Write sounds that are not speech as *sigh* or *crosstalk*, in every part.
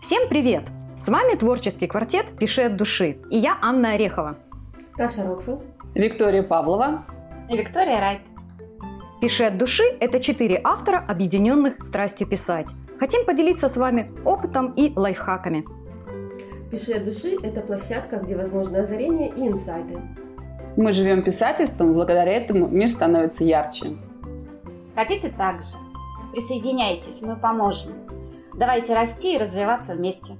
Всем привет! С вами творческий квартет «Пиши от души» и я Анна Орехова. Таша Рокфелл. Виктория Павлова. И Виктория Райт. «Пиши от души» – это четыре автора, объединенных страстью писать. Хотим поделиться с вами опытом и лайфхаками. «Пиши от души» – это площадка, где возможны озарения и инсайты. Мы живем писательством, благодаря этому мир становится ярче. Хотите так же? Присоединяйтесь, мы поможем. Давайте расти и развиваться вместе.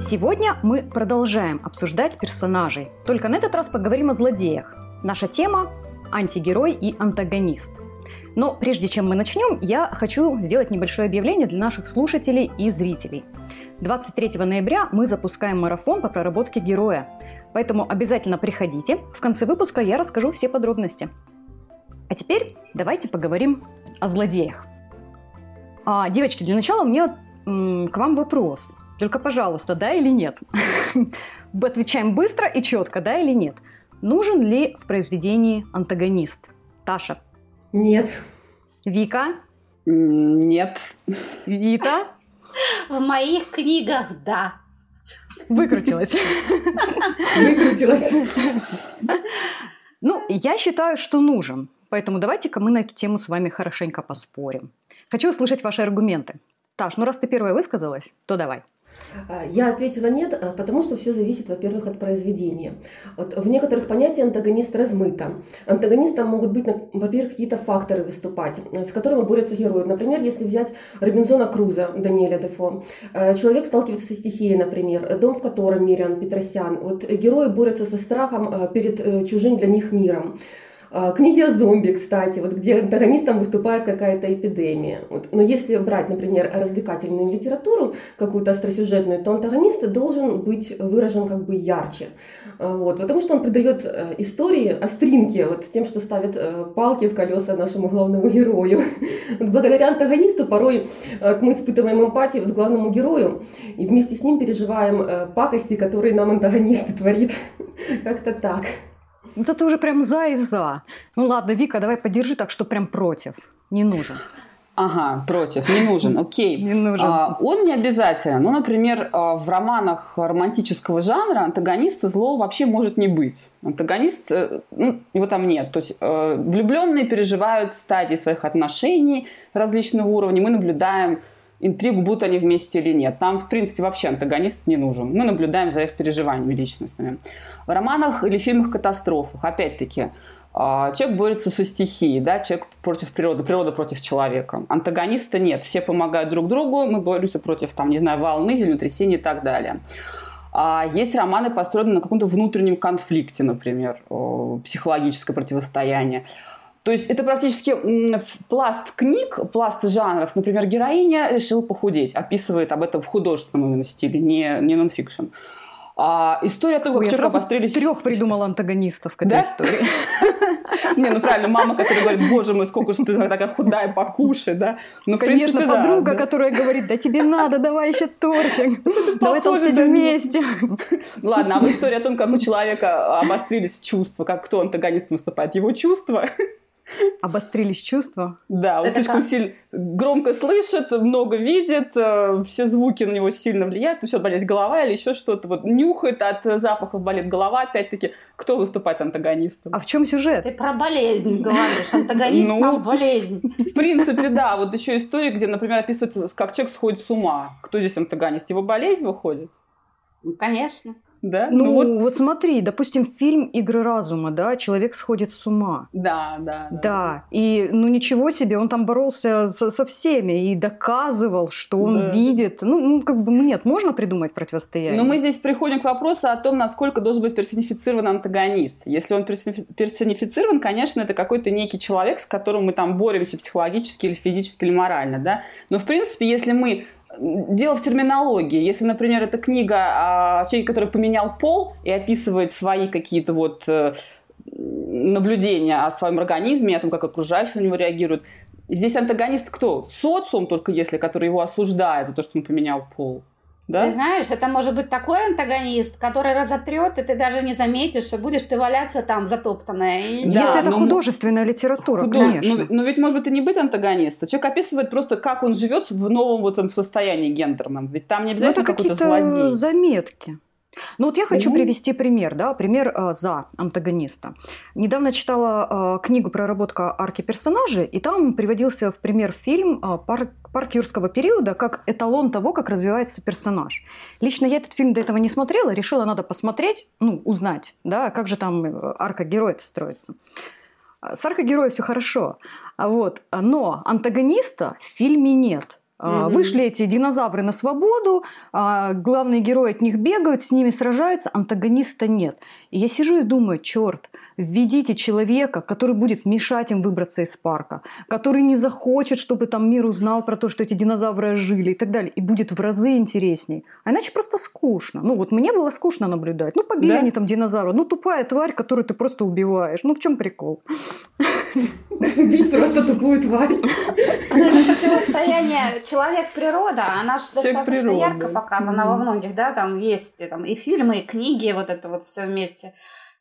Сегодня мы продолжаем обсуждать персонажей. Только на этот раз поговорим о злодеях. Наша тема – антигерой и антагонист. Но прежде чем мы начнем, я хочу сделать небольшое объявление для наших слушателей и зрителей. 23 ноября мы запускаем марафон по проработке героя. Поэтому обязательно приходите. В конце выпуска я расскажу все подробности. А теперь давайте поговорим о злодеях. А, девочки, для начала у меня м, к вам вопрос. Только, пожалуйста, да или нет? *laughs* Отвечаем быстро и четко, да или нет? Нужен ли в произведении антагонист? Таша? Нет. Вика? Нет. Вита? *laughs* В моих книгах – да. Выкрутилась. Выкрутилась. *laughs* Ну, я считаю, что нужен. Поэтому давайте-ка мы на эту тему с вами хорошенько поспорим. Хочу услышать ваши аргументы. Таш, ну раз ты первая высказалась, то давай. А, я ответила нет, а, потому что все зависит, во-первых, от произведения. Вот в некоторых понятиях антагонист размыто. Антагонистом могут быть, во-первых, какие-то факторы выступать, э, с которыми борются герои. Например, если взять Робинзона Круза Даниэля Дефо, э, человек сталкивается со стихией, например, дом, в котором Мириан Петросян. Вот герои борются со страхом э, перед чужим для них миром. А, книги о зомби, кстати, вот где антагонистом выступает какая-то эпидемия. Вот. Но если брать, например, развлекательную литературу, какую-то остросюжетную, то антагонист должен быть выражен как бы ярче. А, вот. Потому что он придает э, истории остринки вот, тем, что ставит э, палки в колеса нашему главному герою. *laughs* Вот благодаря антагонисту порой э, мы испытываем эмпатию вот главному герою и вместе с ним переживаем пакости, которые нам антагонист *laughs* творит. Как-то так. Вот это уже прям за и за. Ну ладно, Вика, давай поддержи так, что прям против. Не нужен. Ага, против, не нужен, окей. *laughs* Не нужен. А, он не обязательно. Ну, например, а, в романах романтического жанра антагониста зло вообще может не быть. Антагонист, э, ну, его там нет. То есть э, влюбленные переживают стадии своих отношений различных уровней. Мы наблюдаем интригу, будут они вместе или нет. Там, в принципе, вообще антагонист не нужен. Мы наблюдаем за их переживаниями личностными. В романах или фильмах-катастрофах, опять-таки, а, человек борется со стихией, да, человек против природы, природа против человека. Антагониста нет, все помогают друг другу, мы боремся против, там, не знаю, волны, землетрясения и так далее. А есть романы, построенные на каком-то внутреннем конфликте, например, психологическое противостояние. То есть это практически пласт книг, пласт жанров. Например, героиня решила похудеть, описывает об этом в художественном именно стиле, не, не нонфикшн. А история о том, как человек обострились... трех придумала антагонистов к этой да? истории. *laughs* Не, ну правильно, мама, которая говорит, боже мой, сколько же ты такая худая, покушай, да? Ну, Конечно, подруга, которая говорит, да тебе надо, давай еще тортик, *laughs* давай толстеть вместе. *laughs* Ладно, а в истории о том, как у человека обострились чувства, как кто антагонист выступает, его чувства, Обострились чувства? Да, он Это слишком как? сильно громко слышит, много видит, э, все звуки на него сильно влияют, ну все, болит голова или еще что-то. Вот нюхает от запахов, болит голова, опять-таки. Кто выступает антагонистом? А в чем сюжет? Ты про болезнь говоришь, антагонист ну, нам болезнь. В принципе, да. Вот еще история, где, например, описывается, как человек сходит с ума. Кто здесь антагонист? Его болезнь выходит? Ну, конечно. Да? Ну, ну вот... вот смотри, допустим, фильм «Игры разума», да, человек сходит с ума. Да, да. Да, да. и ну ничего себе, он там боролся со, со всеми и доказывал, что он да. видит. Ну, ну, как бы, нет, можно придумать противостояние. Но мы здесь приходим к вопросу о том, насколько должен быть персонифицирован антагонист. Если он персонифицирован, конечно, это какой-то некий человек, с которым мы там боремся психологически или физически или морально, да. Но, в принципе, если мы Дело в терминологии. Если, например, это книга о человеке, который поменял пол и описывает свои какие-то вот э, наблюдения о своем организме, о том, как окружающие на него реагируют. Здесь антагонист кто? Социум, только если, который его осуждает за то, что он поменял пол. Да? Ты знаешь, это может быть такой антагонист, который разотрет, и ты даже не заметишь, и будешь ты валяться там затоптанная. И... Да, Если это художественная литература, Худож- конечно. Но, но ведь может быть и не быть антагониста. Человек описывает просто, как он живет в новом вот этом состоянии гендерном. Ведь там не Ну, обязательно это какой-то какие-то злодей. заметки. Ну вот я хочу Ну. привести пример, да, пример э, за антагониста. Недавно читала э, книгу «Проработка арки персонажей», и там приводился в пример фильм э, «Парк, «Парк юрского периода» как эталон того, как развивается персонаж. Лично я этот фильм до этого не смотрела, решила, надо посмотреть, ну, узнать, да, как же там э, арка героя строится. С аркой героя все хорошо, а вот, но антагониста в фильме нет. Мгм. Вышли эти динозавры на свободу, а, главные герои от них бегают, с ними сражаются, антагониста нет. И я сижу и думаю, черт, введите человека, который будет мешать им выбраться из парка, который не захочет, чтобы там мир узнал про то, что эти динозавры жили и так далее. И будет в разы интересней. А иначе просто скучно. Ну вот мне было скучно наблюдать. Ну побили Да? они там динозавра. Ну тупая тварь, которую ты просто убиваешь. Ну в чем прикол? Убить просто тупую тварь. Противостояние человек-природа, она же достаточно ярко показана во многих, да, там есть там и фильмы, и книги, вот это вот все вместе.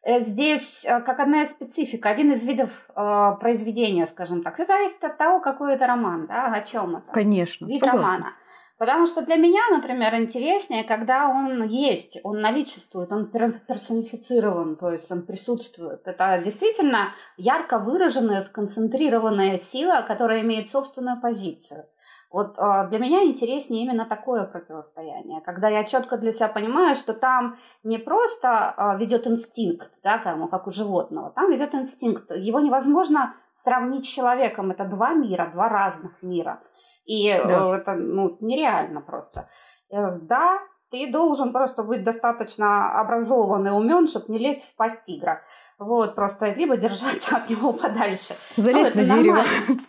Э, Здесь э, как одна из специфик, один из видов э, произведения, скажем так. Все зависит от того, какой это роман, да, о чем это. Конечно. вид согласна. романа. Потому что для меня, например, интереснее, когда он есть, он наличествует, он пер- персонифицирован, то есть он присутствует. Это действительно ярко выраженная, сконцентрированная сила, которая имеет собственную позицию. Вот э, для меня интереснее именно такое противостояние, когда я четко для себя понимаю, что там не просто э, ведет инстинкт, да, как, ну, как у животного, там ведет инстинкт. Его невозможно сравнить с человеком. Это два мира, два разных мира. И э, Да. это ну, нереально просто. Э, Да, ты должен просто быть достаточно образован и умен, чтобы не лезть в пасть тигра. Вот, просто либо держаться *laughs* от него подальше. Залезть Ну, на дерево.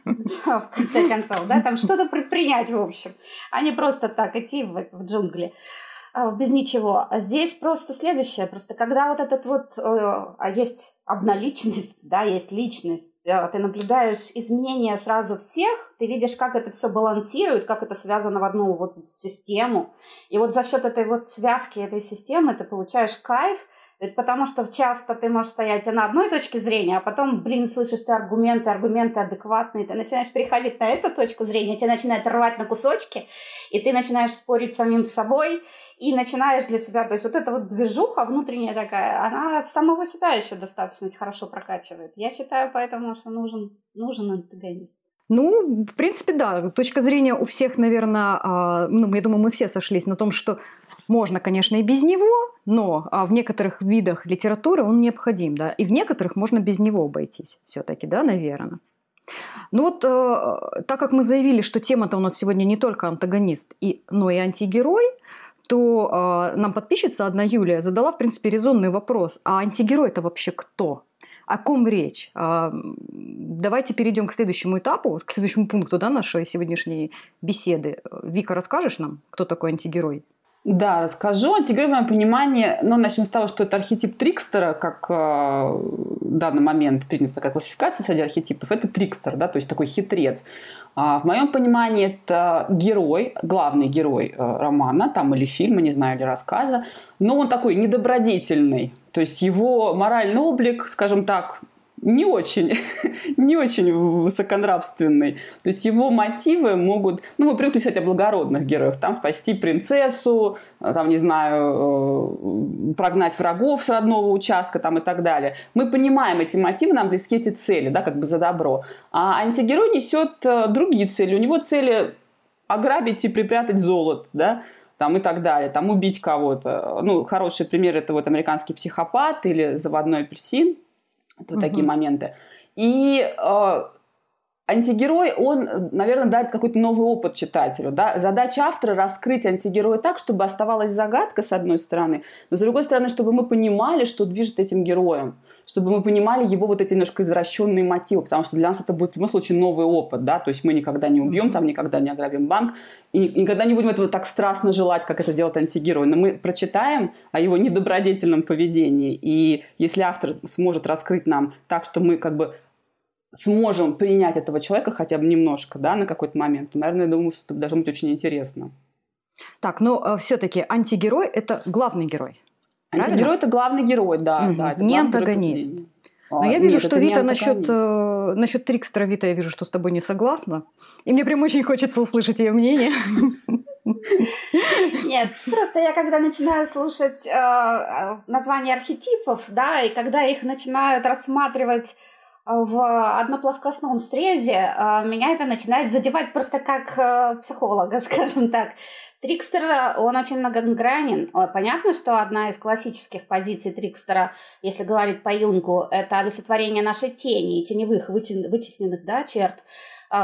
*laughs* В конце концов, да, там что-то предпринять, в общем, а не просто так идти в, в джунгли а, без ничего. Здесь просто следующее, просто когда вот этот вот, э, а есть одна личность, да, есть личность, э, ты наблюдаешь изменения сразу всех, ты видишь, как это все балансирует, как это связано в одну вот систему, и вот за счет этой вот связки этой системы ты получаешь кайф, это потому что часто ты можешь стоять на одной точке зрения, а потом, блин, слышишь ты аргументы, аргументы адекватные, ты начинаешь переходить на эту точку зрения, тебя начинает рвать на кусочки, и ты начинаешь спорить с самим собой, и начинаешь для себя, то есть вот эта вот движуха внутренняя такая, она самого себя еще достаточно хорошо прокачивает. Я считаю поэтому, что нужен, нужен антагонист. Ну, в принципе, да. Точка зрения у всех, наверное, ну, я думаю, мы все сошлись на том, что можно, конечно, и без него, но а, в некоторых видах литературы он необходим, да, и в некоторых можно без него обойтись все-таки, да, наверное. Ну вот, э, так как мы заявили, что тема-то у нас сегодня не только антагонист, и, но и антигерой, то э, нам подписчица одна Юлия задала, в принципе, резонный вопрос. А антигерой это вообще кто? О ком речь? А, давайте перейдем к следующему этапу, к следующему пункту да, нашей сегодняшней беседы. Вика, расскажешь нам, кто такой антигерой? Да, расскажу. Антигерой, в моем понимании, ну, начнем с того, что это архетип Трикстера, как э, в данный момент принята такая классификация среди архетипов, это Трикстер, да, то есть такой хитрец. А в моем понимании это герой, главный герой э, романа, там или фильма, не знаю, или рассказа, но он такой недобродетельный, то есть его моральный облик, скажем так, не очень, *laughs* не очень высоконравственный. То есть его мотивы могут... Ну, мы привыкли сказать о благородных героях. Там спасти принцессу, там, не знаю, э, прогнать врагов с родного участка там, и так далее. Мы понимаем эти мотивы, нам близки эти цели, да, как бы за добро. А антигерой несет э, другие цели. У него цели ограбить и припрятать золото, да, там и так далее, там убить кого-то. Ну, хороший пример это вот американский психопат или заводной апельсин. Это вот такие моменты. И э, антигерой, он, наверное, дает какой-то новый опыт читателю. Да? Задача автора раскрыть антигероя так, чтобы оставалась загадка, с одной стороны, но с другой стороны, чтобы мы понимали, что движет этим героем чтобы мы понимали его вот эти немножко извращенные мотивы, потому что для нас это будет в любом случае новый опыт, да, то есть мы никогда не убьем, там никогда не ограбим банк, и никогда не будем этого так страстно желать, как это делает антигерой, но мы прочитаем о его недобродетельном поведении, и если автор сможет раскрыть нам так, что мы как бы сможем принять этого человека хотя бы немножко, да, на какой-то момент, то, наверное, я думаю, что это должно быть очень интересно. Так, но э, все-таки антигерой это главный герой. Антигерой Правильно? это главный герой, да. Мгм. да это Не антагонист. Но А, я вижу, нет, что Вита насчет, э, насчет Трикстера, Вита, я вижу, что с тобой не согласна. И мне прям очень хочется услышать ее мнение. *laughs* Нет, просто я когда начинаю слушать э, э, названия архетипов, да, и когда их начинают рассматривать в одноплоскостном срезе, э, меня это начинает задевать просто как э, психолога, *laughs* скажем так. Трикстер, он очень многогранен. Понятно, что одна из классических позиций Трикстера, если говорить по Юнгу, это олицетворение нашей тени и теневых вытесненных да, черт,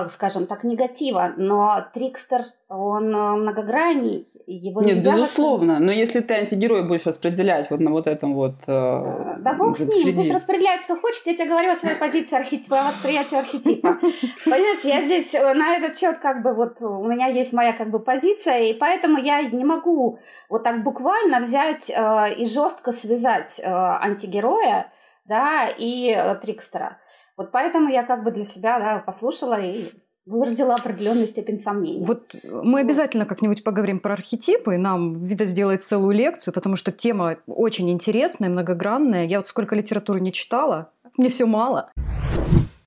скажем так, негатива. Но Трикстер, он э, многогранный, его Нет, нельзя безусловно. Но если ты антигерой будешь распределять вот на вот этом вот... э, Э, Да бог с вот ним, среди- пусть распределяет, кто хочет. Я тебе говорю о своей позиции архетипа, о восприятии архетипа. Понимаешь, я здесь э, на этот счет как бы вот у меня есть моя как бы позиция, и поэтому я не могу вот так буквально взять э, и жестко связать э, антигероя, да, и э, Трикстера. Вот поэтому я как бы для себя да, послушала и выразила определенную степень сомнений. Вот мы обязательно как-нибудь поговорим про архетипы. Нам Вита сделает целую лекцию, потому что тема очень интересная, многогранная. Я вот сколько литературы не читала, мне все мало.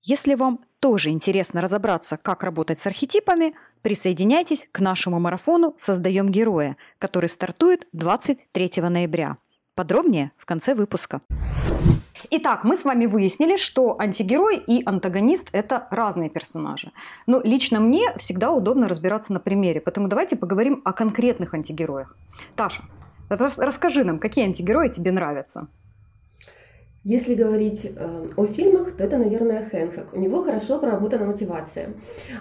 Если вам тоже интересно разобраться, как работать с архетипами, присоединяйтесь к нашему марафону «Создаем героя», который стартует 23 ноября. Подробнее в конце выпуска. Итак, мы с вами выяснили, что антигерой и антагонист – это разные персонажи. Но лично мне всегда удобно разбираться на примере, поэтому давайте поговорим о конкретных антигероях. Таша, рас- расскажи нам, какие антигерои тебе нравятся? Если говорить э, о фильмах, то это, наверное, Хэнкок. У него хорошо проработана мотивация.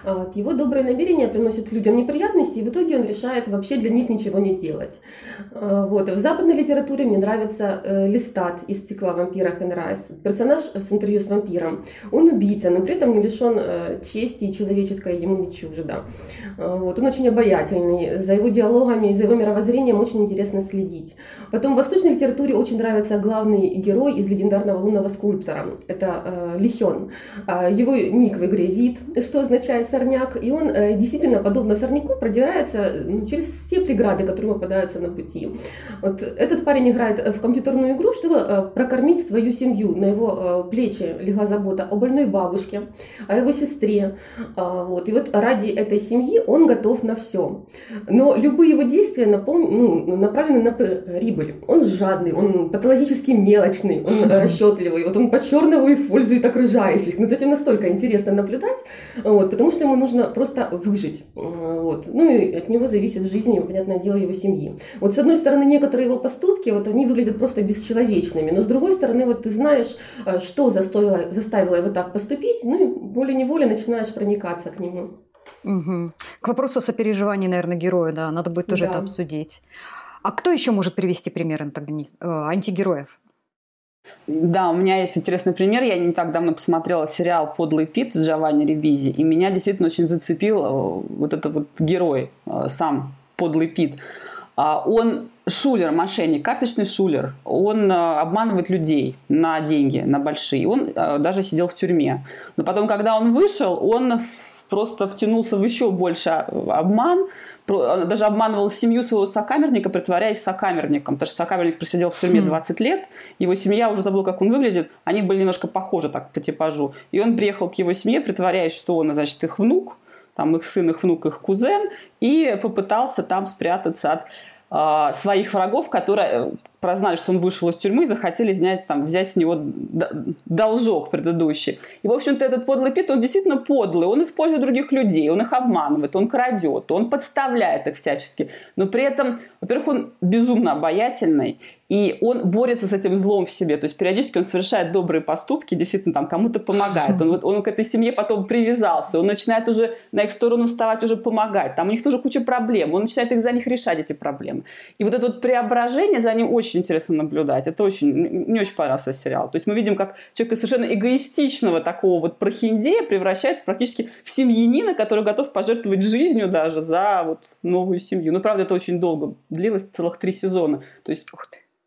А Его добрые намерения приносят людям неприятности, и в итоге он решает вообще для них ничего не делать. А, Вот. В западной литературе мне нравится э, Листат из цикла «Вампира Хенрайс». Персонаж с интервью с вампиром. Он убийца, но при этом не лишен э, чести и человеческое ему не чуждо. А, Вот. Он очень обаятельный. За его диалогами, за его мировоззрением очень интересно следить. Потом в восточной литературе очень нравится главный герой из легендарного лунного скульптора. Это э, Лихен. А, Его ник в игре вид, что означает сорняк. И он э, действительно, подобно сорняку, продирается ну, через все преграды, которые попадаются на пути. Вот этот парень играет в компьютерную игру, чтобы э, прокормить свою семью. На его э, плечи легла забота о больной бабушке, о его сестре. А, Вот. И вот ради этой семьи он готов на все. Но любые его действия напом- ну, направлены на прибыль. Он жадный, он патологически мелочный, он *laughs* расчетливый. Вот он по-черному использует окружающих. Но за этим настолько интересно наблюдать, вот, потому что ему нужно просто выжить. А, Вот. Ну и от него зависит жизнь, понятное дело, его семьи. Вот с одной стороны, некоторые его поступки, вот они выглядят просто бесчеловечными, но с другой стороны, вот ты знаешь, а, что заставило, заставило его так поступить, ну и волей-неволей начинаешь проникаться к нему. Мгм. К вопросу о сопереживании, наверное, героя, да, надо будет тоже Да. это обсудить. А кто еще может привести пример э, антигероев? Да, у меня есть интересный пример. Я не так давно посмотрела сериал «Подлый Пит» с Джованни Рибизи, и меня действительно очень зацепил э, вот этот вот герой, э, сам Подлый Пит. А, Он шулер, мошенник, карточный шулер. Он э, обманывает людей на деньги, на большие. Он даже сидел в тюрьме. Но потом, когда он вышел, он просто втянулся в еще больше э, обман, Про- даже обманывал семью своего сокамерника, притворяясь сокамерником, потому что сокамерник просидел в тюрьме Хм. 20 лет, его семья уже забыла, как он выглядит, они были немножко похожи так по типажу. И он приехал к его семье, притворяясь, что он, значит, их внук, там их сын, их внук, их кузен, и попытался там спрятаться от а, своих врагов, которые э, прознали, что он вышел из тюрьмы, захотели снять, там, взять с него должок предыдущий. И, в общем-то, этот подлый Пит, он действительно подлый, он использует других людей, он их обманывает, он крадет, он подставляет их всячески. Но при этом, во-первых, он безумно обаятельный, и он борется с этим злом в себе. То есть периодически он совершает добрые поступки, действительно там кому-то помогает. Он, он к этой семье потом привязался, он начинает уже на их сторону вставать, уже помогать. Там у них тоже куча проблем, он начинает их за них решать, эти проблемы. И вот это вот преображение, за ним очень интересно наблюдать. Это очень, мне очень понравился сериал. То есть мы видим, как человек совершенно эгоистичного такого вот прохиндея превращается практически в семьянина, который готов пожертвовать жизнью даже за вот новую семью. Ну, правда, это очень долго длилось, целых три сезона. То есть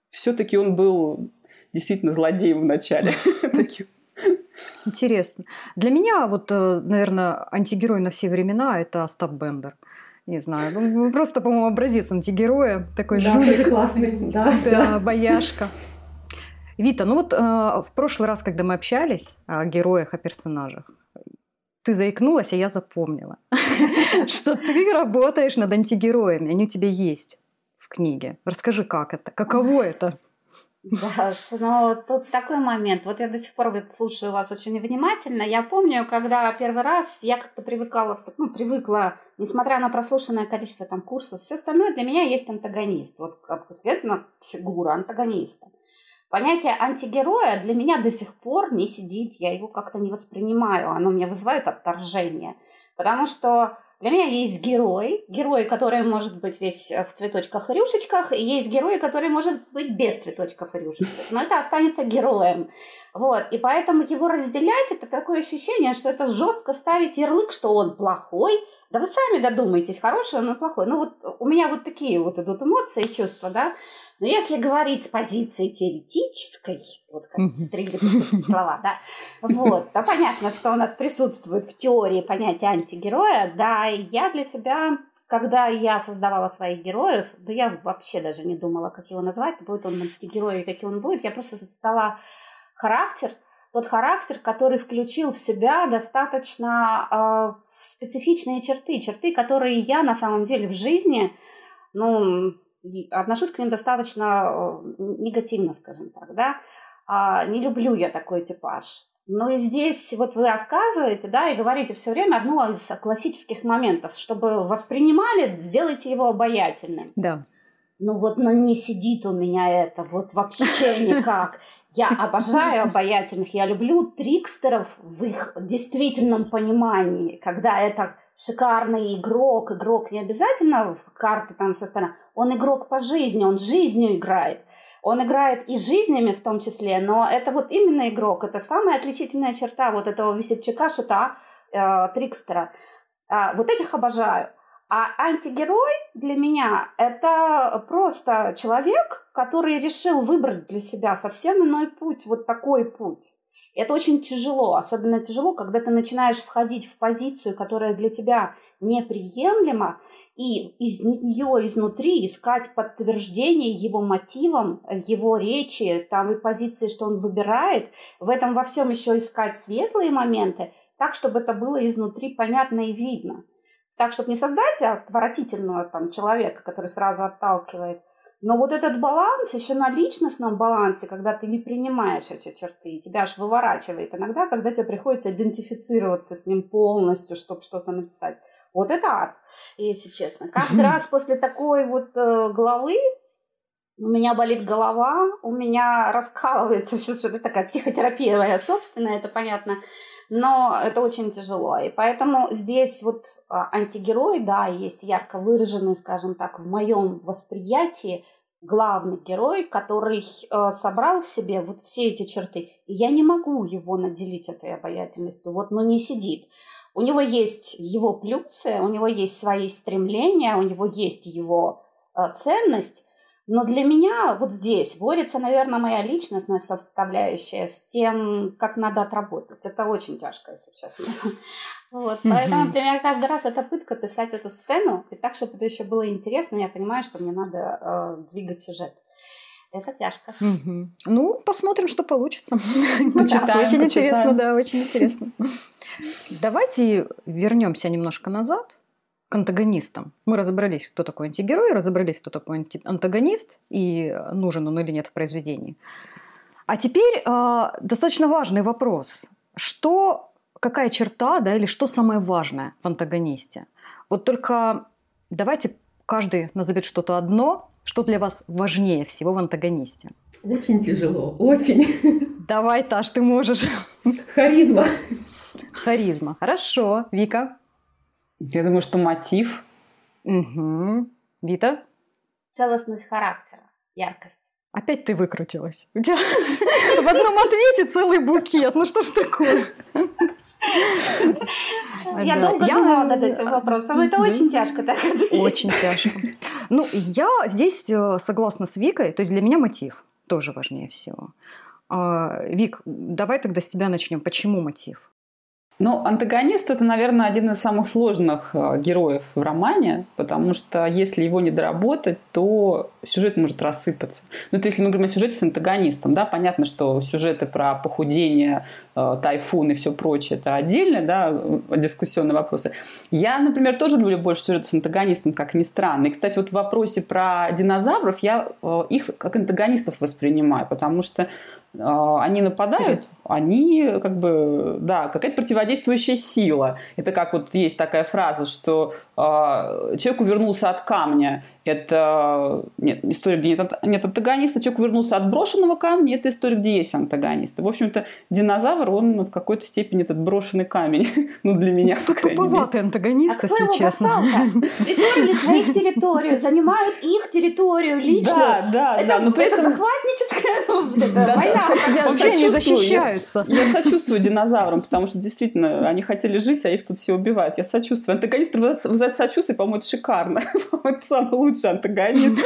все-таки он был действительно злодеем в начале. *laughs* *laughs* Интересно. Для меня, вот, э, наверное, антигерой на все времена – это Остап Бендер. Не знаю, ну, просто, по-моему, образец антигероя. Такой да, жулик. классный, *laughs* да, да, да. бояшка. Вита, ну вот э, в прошлый раз, когда мы общались о героях, о персонажах, ты заикнулась, а я запомнила, *laughs* что ты работаешь над антигероями, они у тебя есть в книге. Расскажи, как это, каково это? Да, но тут такой момент. Вот я до сих пор вот слушаю вас очень внимательно. Я помню, когда первый раз я как-то привыкала, ну, привыкла, несмотря на прослушанное количество там курсов, все остальное для меня есть антагонист. Вот конкретно фигура антагониста. Понятие антигероя для меня до сих пор не сидит, я его как-то не воспринимаю, оно мне вызывает отторжение. Потому что для меня есть герой, герой, который может быть весь в цветочках и рюшечках, и есть герой, который может быть без цветочков и рюшечек. Но это останется героем. Вот. И поэтому его разделять, это такое ощущение, что это жестко ставить ярлык, что он плохой. Да вы сами додумаетесь, хороший он или плохой. Ну вот у меня вот такие вот идут эмоции чувства, да. Но если говорить с позиции теоретической, вот как mm-hmm. три слова, да, вот, то понятно, что у нас присутствует в теории понятие антигероя, да, и я для себя когда я создавала своих героев, да я вообще даже не думала, как его назвать, будет он антигерой, каким он будет, я просто создала характер, тот характер, который включил в себя достаточно э, специфичные черты, черты, которые я на самом деле в жизни, ну, отношусь к ним достаточно э, негативно, скажем так, да. А, не люблю я такой типаж. Но и здесь вот вы рассказываете, да, и говорите все время одно из классических моментов, чтобы воспринимали, сделайте его обаятельным. Да. Ну вот, ну не сидит у меня это, вот вообще никак. Я обожаю обаятельных, я люблю трикстеров в их действительном понимании, когда это шикарный игрок, игрок не обязательно в карты там все остальное, он игрок по жизни, он жизнью играет. Он играет и жизнями в том числе, но это вот именно игрок, это самая отличительная черта вот этого весельчака, шута, э, трикстера. Э, вот этих обожаю. А антигерой для меня это просто человек, который решил выбрать для себя совсем иной путь, вот такой путь. Это очень тяжело, особенно тяжело, когда ты начинаешь входить в позицию, которая для тебя неприемлема, и из нее изнутри искать подтверждение его мотивам, его речи, там и позиции, что он выбирает, в этом во всем еще искать светлые моменты, так, чтобы это было изнутри понятно и видно. Так, чтобы не создать отвратительного там, человека, который сразу отталкивает, но вот этот баланс, еще на личностном балансе, когда ты не принимаешь эти черты, тебя аж выворачивает иногда, когда тебе приходится идентифицироваться с ним полностью, чтобы что-то написать. Вот это ад, если честно. Каждый *laughs* раз после такой вот э, главы у меня болит голова, у меня раскалывается все, что это такая психотерапия моя собственная, это понятно, но это очень тяжело. И поэтому здесь вот а, антигерой, да, есть ярко выраженный, скажем так, в моем восприятии главный герой, который э, собрал в себе вот все эти черты. И я не могу его наделить этой обаятельностью, вот, но не сидит. У него есть его плюсы, у него есть свои стремления, у него есть его э, ценность, но для меня вот здесь борется, наверное, моя личностная составляющая с тем, как надо отработать. Это очень тяжко, если честно. *laughs* Вот, поэтому для меня каждый раз это пытка писать эту сцену, и так, чтобы это еще было интересно, я понимаю, что мне надо э, двигать сюжет. Это тяжко. Угу. Ну, посмотрим, что получится. Почитаем, да, очень почитаем. интересно, да, очень интересно. Давайте вернемся немножко назад к антагонистам. Мы разобрались, кто такой антигерой, разобрались, кто такой антагонист и нужен он или нет в произведении. А теперь э, достаточно важный вопрос. Что, какая черта, да, или что самое важное в антагонисте? Вот только давайте каждый назовет что-то одно, что для вас важнее всего в антагонисте. Очень тяжело, очень. Давай, Таш, ты можешь. Харизма. Харизма. Хорошо. Вика? Я думаю, что мотив. Угу. Вита? Целостность характера, яркость. Опять ты выкрутилась. У тебя в одном ответе целый букет. Ну что ж такое? Я долго думала над этим вопросом. Это очень тяжко так Очень тяжко. Ну, я здесь э, согласна с Викой. То есть для меня мотив тоже важнее всего. А, Вик, давай тогда с тебя начнем. Почему мотив? Ну, антагонист это, наверное, один из самых сложных э, героев в романе, потому что если его не доработать, то сюжет может рассыпаться. Ну, то если мы говорим о сюжете с антагонистом, да, понятно, что сюжеты про похудение, э, тайфун и все прочее, это отдельные, да, дискуссионные вопросы. Я, например, тоже люблю больше сюжет с антагонистом, как ни странно. И, кстати, вот в вопросе про динозавров я э, их как антагонистов воспринимаю, потому что они нападают, Интересно. Они как бы, да, какая-то противодействующая сила. Это как вот есть такая фраза, что э, человек увернулся от камня, это нет, история, где нет, нет антагониста, человек вернулся от брошенного камня, это история, где есть антагонист. В общем-то, динозавр, он в какой-то степени этот брошенный камень, *laughs* ну, для меня, по крайней мере. антагонист, а если кто честно. его Притворились на их территорию, занимают их территорию лично. Да, да, это, да. Но при этом... захватническая *laughs* да, война. Вообще не защищаются. Я, *laughs* я сочувствую динозаврам, потому что действительно они хотели жить, а их тут все убивают. Я сочувствую. Антагонист вызывает сочувствие, по-моему, это шикарно. *laughs* это самое лучший антагонист.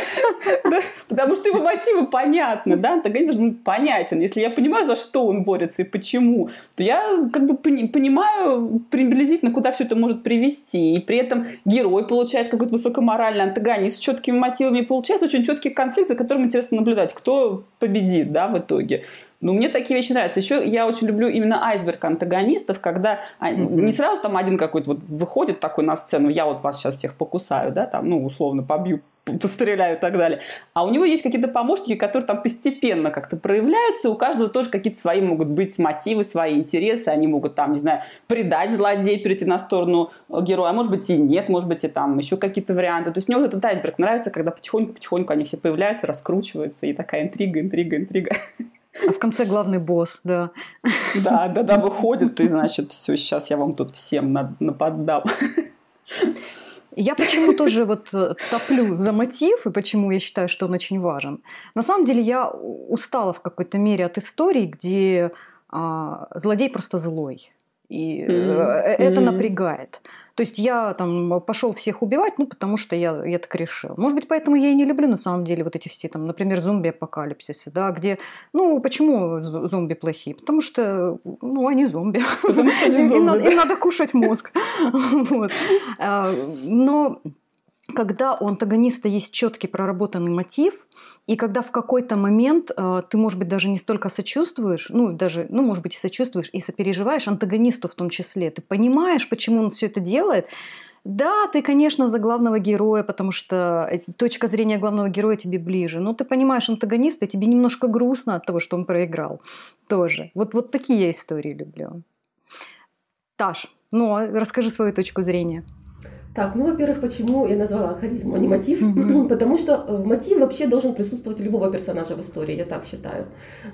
*laughs* Потому что его мотивы понятны, да, антагонист должен быть понятен. Если я понимаю, за что он борется и почему, то я как бы понимаю приблизительно, куда все это может привести. И при этом герой получается какой-то высокоморальный антагонист с четкими мотивами. И получается очень четкий конфликт, за которым интересно наблюдать, кто победит, да, в итоге. Ну, мне такие вещи нравятся. Еще я очень люблю именно айсберг антагонистов, когда mm-hmm. не сразу там один какой-то вот выходит такой на сцену, я вот вас сейчас всех покусаю, да, там, ну, условно, побью, постреляю и так далее. А у него есть какие-то помощники, которые там постепенно как-то проявляются, у каждого тоже какие-то свои могут быть мотивы, свои интересы, они могут там, не знаю, предать злодея, перейти на сторону героя, а может быть и нет, может быть и там еще какие-то варианты. То есть мне вот этот айсберг нравится, когда потихоньку-потихоньку они все появляются, раскручиваются, и такая интрига, интрига, интрига. *laughs* А в конце главный босс, да. Да, да, да, выходит, и значит, все, сейчас я вам тут всем нападам. Я почему тоже вот э, топлю за мотив, и почему я считаю, что он очень важен. На самом деле я устала в какой-то мере от истории, где а, злодей просто злой. И mm-hmm. это напрягает. То есть я там пошел всех убивать, ну, потому что я, я так решил. Может быть, поэтому я и не люблю, на самом деле, вот эти все, там, например, зомби-апокалипсисы, да, где, ну, почему зомби плохие? Потому что, ну, они зомби. Потому что они *laughs* зомби. Им, надо, кушать мозг. *laughs* А, но когда у антагониста есть четкий проработанный мотив, и когда в какой-то момент э, ты, может быть, даже не столько сочувствуешь, ну, даже, ну, может быть, и сочувствуешь, и сопереживаешь антагонисту в том числе, ты понимаешь, почему он все это делает, да, ты, конечно, за главного героя, потому что э, точка зрения главного героя тебе ближе. Но ты понимаешь антагониста, и тебе немножко грустно от того, что он проиграл. Тоже. Вот, вот такие я истории люблю. Таш, ну, а расскажи свою точку зрения. Так, ну, во-первых, почему я назвала харизму, а не мотив? Mm-hmm. Потому что э, мотив вообще должен присутствовать у любого персонажа в истории, я так считаю.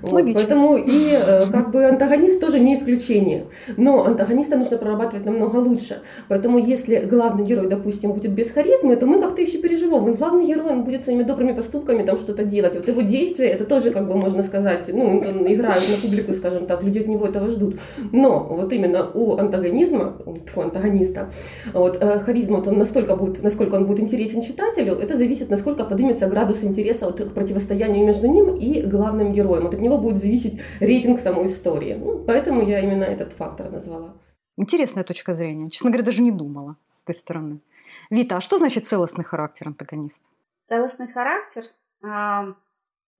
Вот, поэтому и э, как бы антагонист тоже не исключение. Но антагониста нужно прорабатывать намного лучше. Поэтому если главный герой, допустим, будет без харизмы, то мы как-то еще переживем. И главный герой, он будет своими добрыми поступками там что-то делать. Вот его действия, это тоже, как бы можно сказать, ну, он играет на публику, скажем так, люди от него этого ждут. Но вот именно у антагонизма, у антагониста, вот, э, харизма вот он настолько будет, насколько он будет интересен читателю, это зависит, насколько поднимется градус интереса вот, к противостоянию между ним и главным героем. Вот от него будет зависеть рейтинг самой истории. Ну, поэтому я именно этот фактор назвала. Интересная точка зрения. Честно говоря, даже не думала с этой стороны. Вита, а что значит целостный характер антагониста? Целостный характер? А,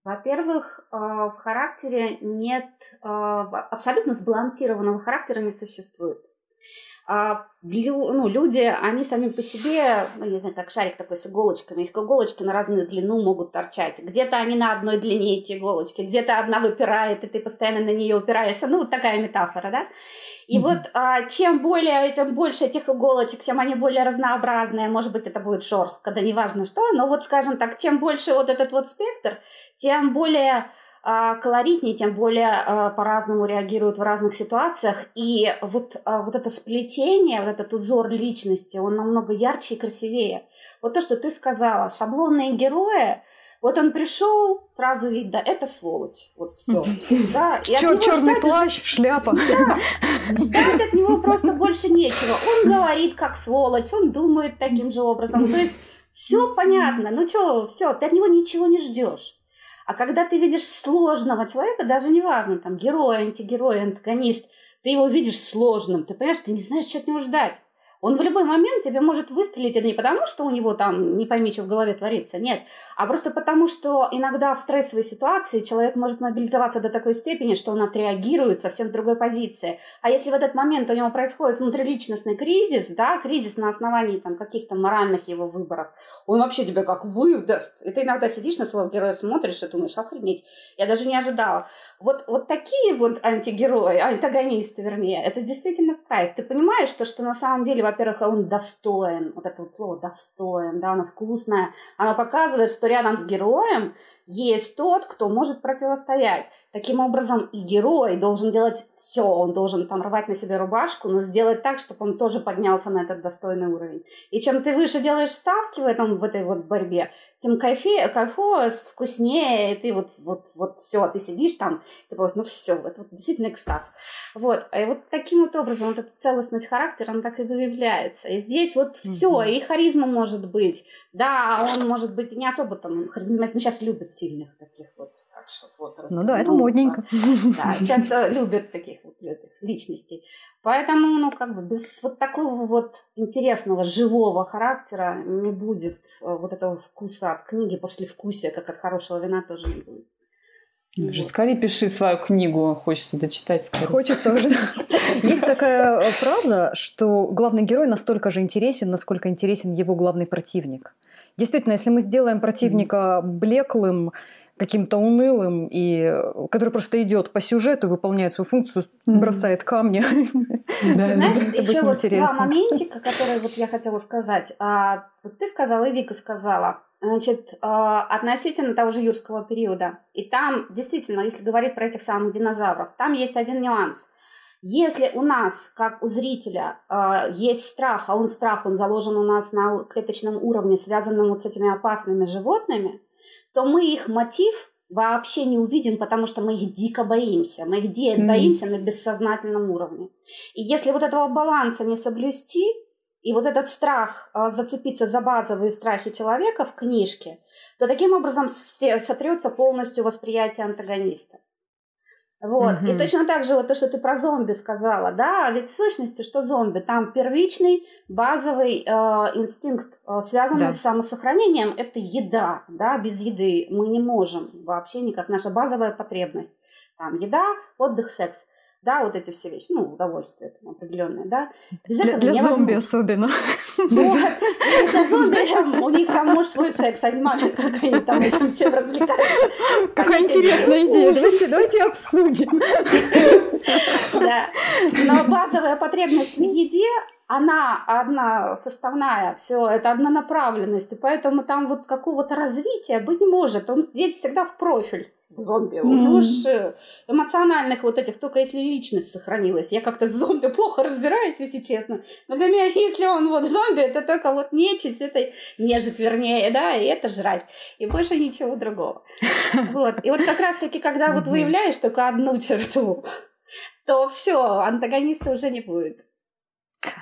во-первых, а, в характере нет а, абсолютно сбалансированного характера не существует. А, ну, люди, они сами по себе, ну, не знаю, как шарик такой с иголочками, их иголочки на разную длину могут торчать. Где-то они на одной длине, эти иголочки, где-то одна выпирает, и ты постоянно на нее упираешься. Ну, вот такая метафора, да? И mm-hmm. вот а, чем более, тем больше этих иголочек, тем они более разнообразные. Может быть, это будет шорстка, да неважно что. Но вот, скажем так, чем больше вот этот вот спектр, тем более колоритнее, тем более а, по-разному реагируют в разных ситуациях. И вот, а, вот это сплетение, вот этот узор личности, он намного ярче и красивее. Вот то, что ты сказала, шаблонные герои, вот он пришел, сразу видно, это сволочь. Вот все. Да, черный плащ, шляпа. Да, ждать от него просто больше нечего. Он говорит как сволочь, он думает таким же образом. То есть все понятно. Ну что, все, ты от него ничего не ждешь. А когда ты видишь сложного человека, даже неважно, там, герой, антигерой, антагонист, ты его видишь сложным, ты понимаешь, ты не знаешь, что от него ждать. Он в любой момент тебе может выстрелить, это не потому, что у него там не пойми, что в голове творится, нет, а просто потому, что иногда в стрессовой ситуации человек может мобилизоваться до такой степени, что он отреагирует совсем в другой позиции. А если в этот момент у него происходит внутриличностный кризис, да, кризис на основании там каких-то моральных его выборов, он вообще тебя как выдаст. И ты иногда сидишь на своего героя, смотришь и думаешь, охренеть, я даже не ожидала. Вот, вот такие вот антигерои, антагонисты, вернее, это действительно в кайф. Ты понимаешь, что, что на самом деле во-первых, он достоин, вот это вот слово достоин, да, оно вкусное, оно показывает, что рядом с героем есть тот, кто может противостоять. Таким образом, и герой должен делать все. Он должен там рвать на себе рубашку, но сделать так, чтобы он тоже поднялся на этот достойный уровень. И чем ты выше делаешь ставки в, этом, в этой вот борьбе, тем кайфе, кайфово, вкуснее, ты вот, вот, вот все, ты сидишь там, ты просто, ну все, это вот действительно экстаз. Вот, и вот таким вот образом вот эта целостность характера, она так и выявляется. И здесь вот все, и харизма может быть, да, он может быть не особо там, ну сейчас любят сильных таких вот вот Ну да, это модненько. Да, сейчас э, любят таких вот личностей. Поэтому, ну, как бы без вот такого вот интересного, живого характера не будет э, вот этого вкуса от книги, после вкусия, как от хорошего вина тоже не будет. Уже скорее пиши свою книгу, хочется дочитать скорее. Хочется уже. *laughs* Есть такая э, фраза, что главный герой настолько же интересен, насколько интересен его главный противник. Действительно, если мы сделаем противника блеклым, каким-то унылым, и который просто идет по сюжету, выполняет свою функцию, бросает камни. Знаешь, *laughs* еще вот два моментика, которые вот я хотела сказать. А, вот ты сказала, и Вика сказала, значит, а, относительно того же юрского периода. И там, действительно, если говорить про этих самых динозавров, там есть один нюанс. Если у нас, как у зрителя, э, есть страх, а он страх, он заложен у нас на клеточном уровне, связанном вот с этими опасными животными, то мы их мотив вообще не увидим, потому что мы их дико боимся. Мы их дико mm. боимся на бессознательном уровне. И если вот этого баланса не соблюсти, и вот этот страх а, зацепиться за базовые страхи человека в книжке, то таким образом сотрется полностью восприятие антагониста. Вот. Угу. И точно так же вот то, что ты про зомби сказала, да, ведь в сущности, что зомби? Там первичный базовый э, инстинкт, э, связанный да. с самосохранением, это еда, да, без еды мы не можем вообще никак, наша базовая потребность. Там еда, отдых, секс да, вот эти все вещи, ну, удовольствие там определенное, да. Без для, этого для зомби особенно. *laughs* Для зомби у них там может свой секс, они мало как они там этим всем развлекаются. Какая интересная идея, давайте обсудим. *laughs* Да, но базовая потребность в еде, она одна составная, все, это однонаправленность, и поэтому там вот какого-то развития быть не может, он весь всегда в профиль зомби. Mm-hmm. У него же эмоциональных вот этих, только если личность сохранилась. Я как-то с зомби плохо разбираюсь, если честно. Но для меня, *laughs* если он вот зомби, это только вот нечисть, это нежить, вернее, да, и это жрать. И больше ничего другого. *laughs* Вот. И вот как раз-таки, когда вот выявляешь только одну черту, *laughs* то все, антагониста уже не будет.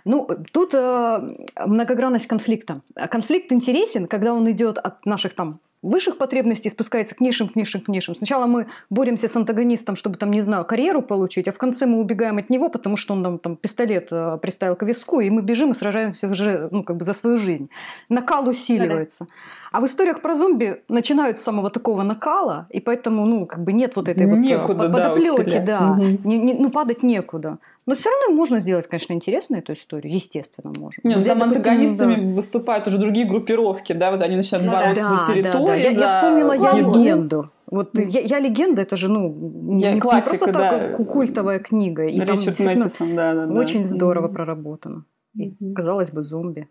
Ну, тут э, многогранность конфликта. Конфликт интересен, когда он идет от наших там высших потребностей спускается к низшим, к низшим, к низшим. Сначала мы боремся с антагонистом, чтобы там, не знаю, карьеру получить, а в конце мы убегаем от него, потому что он нам там пистолет э, приставил к виску, и мы бежим и сражаемся уже, ну, как бы за свою жизнь. Накал усиливается. Да-да. А в историях про зомби начинают с самого такого накала, и поэтому, ну, как бы нет вот этой некуда, вот подоплеки, да, да. Угу. Не, не, ну, падать некуда. Но все равно можно сделать, конечно, интересно эту историю. Естественно, можно. Нет, ну, там допустим, антагонистами да. выступают уже другие группировки, да, вот они начинают ну, бороться да, за территорию. Да, да. Я, за... я вспомнила я легенду. Вот mm. я, я легенда, это же, ну, я не, классика, не просто да. так культовая книга. И Ричард там, Мэттисон, да, да, да. Очень здорово mm. проработано. И, казалось бы, зомби.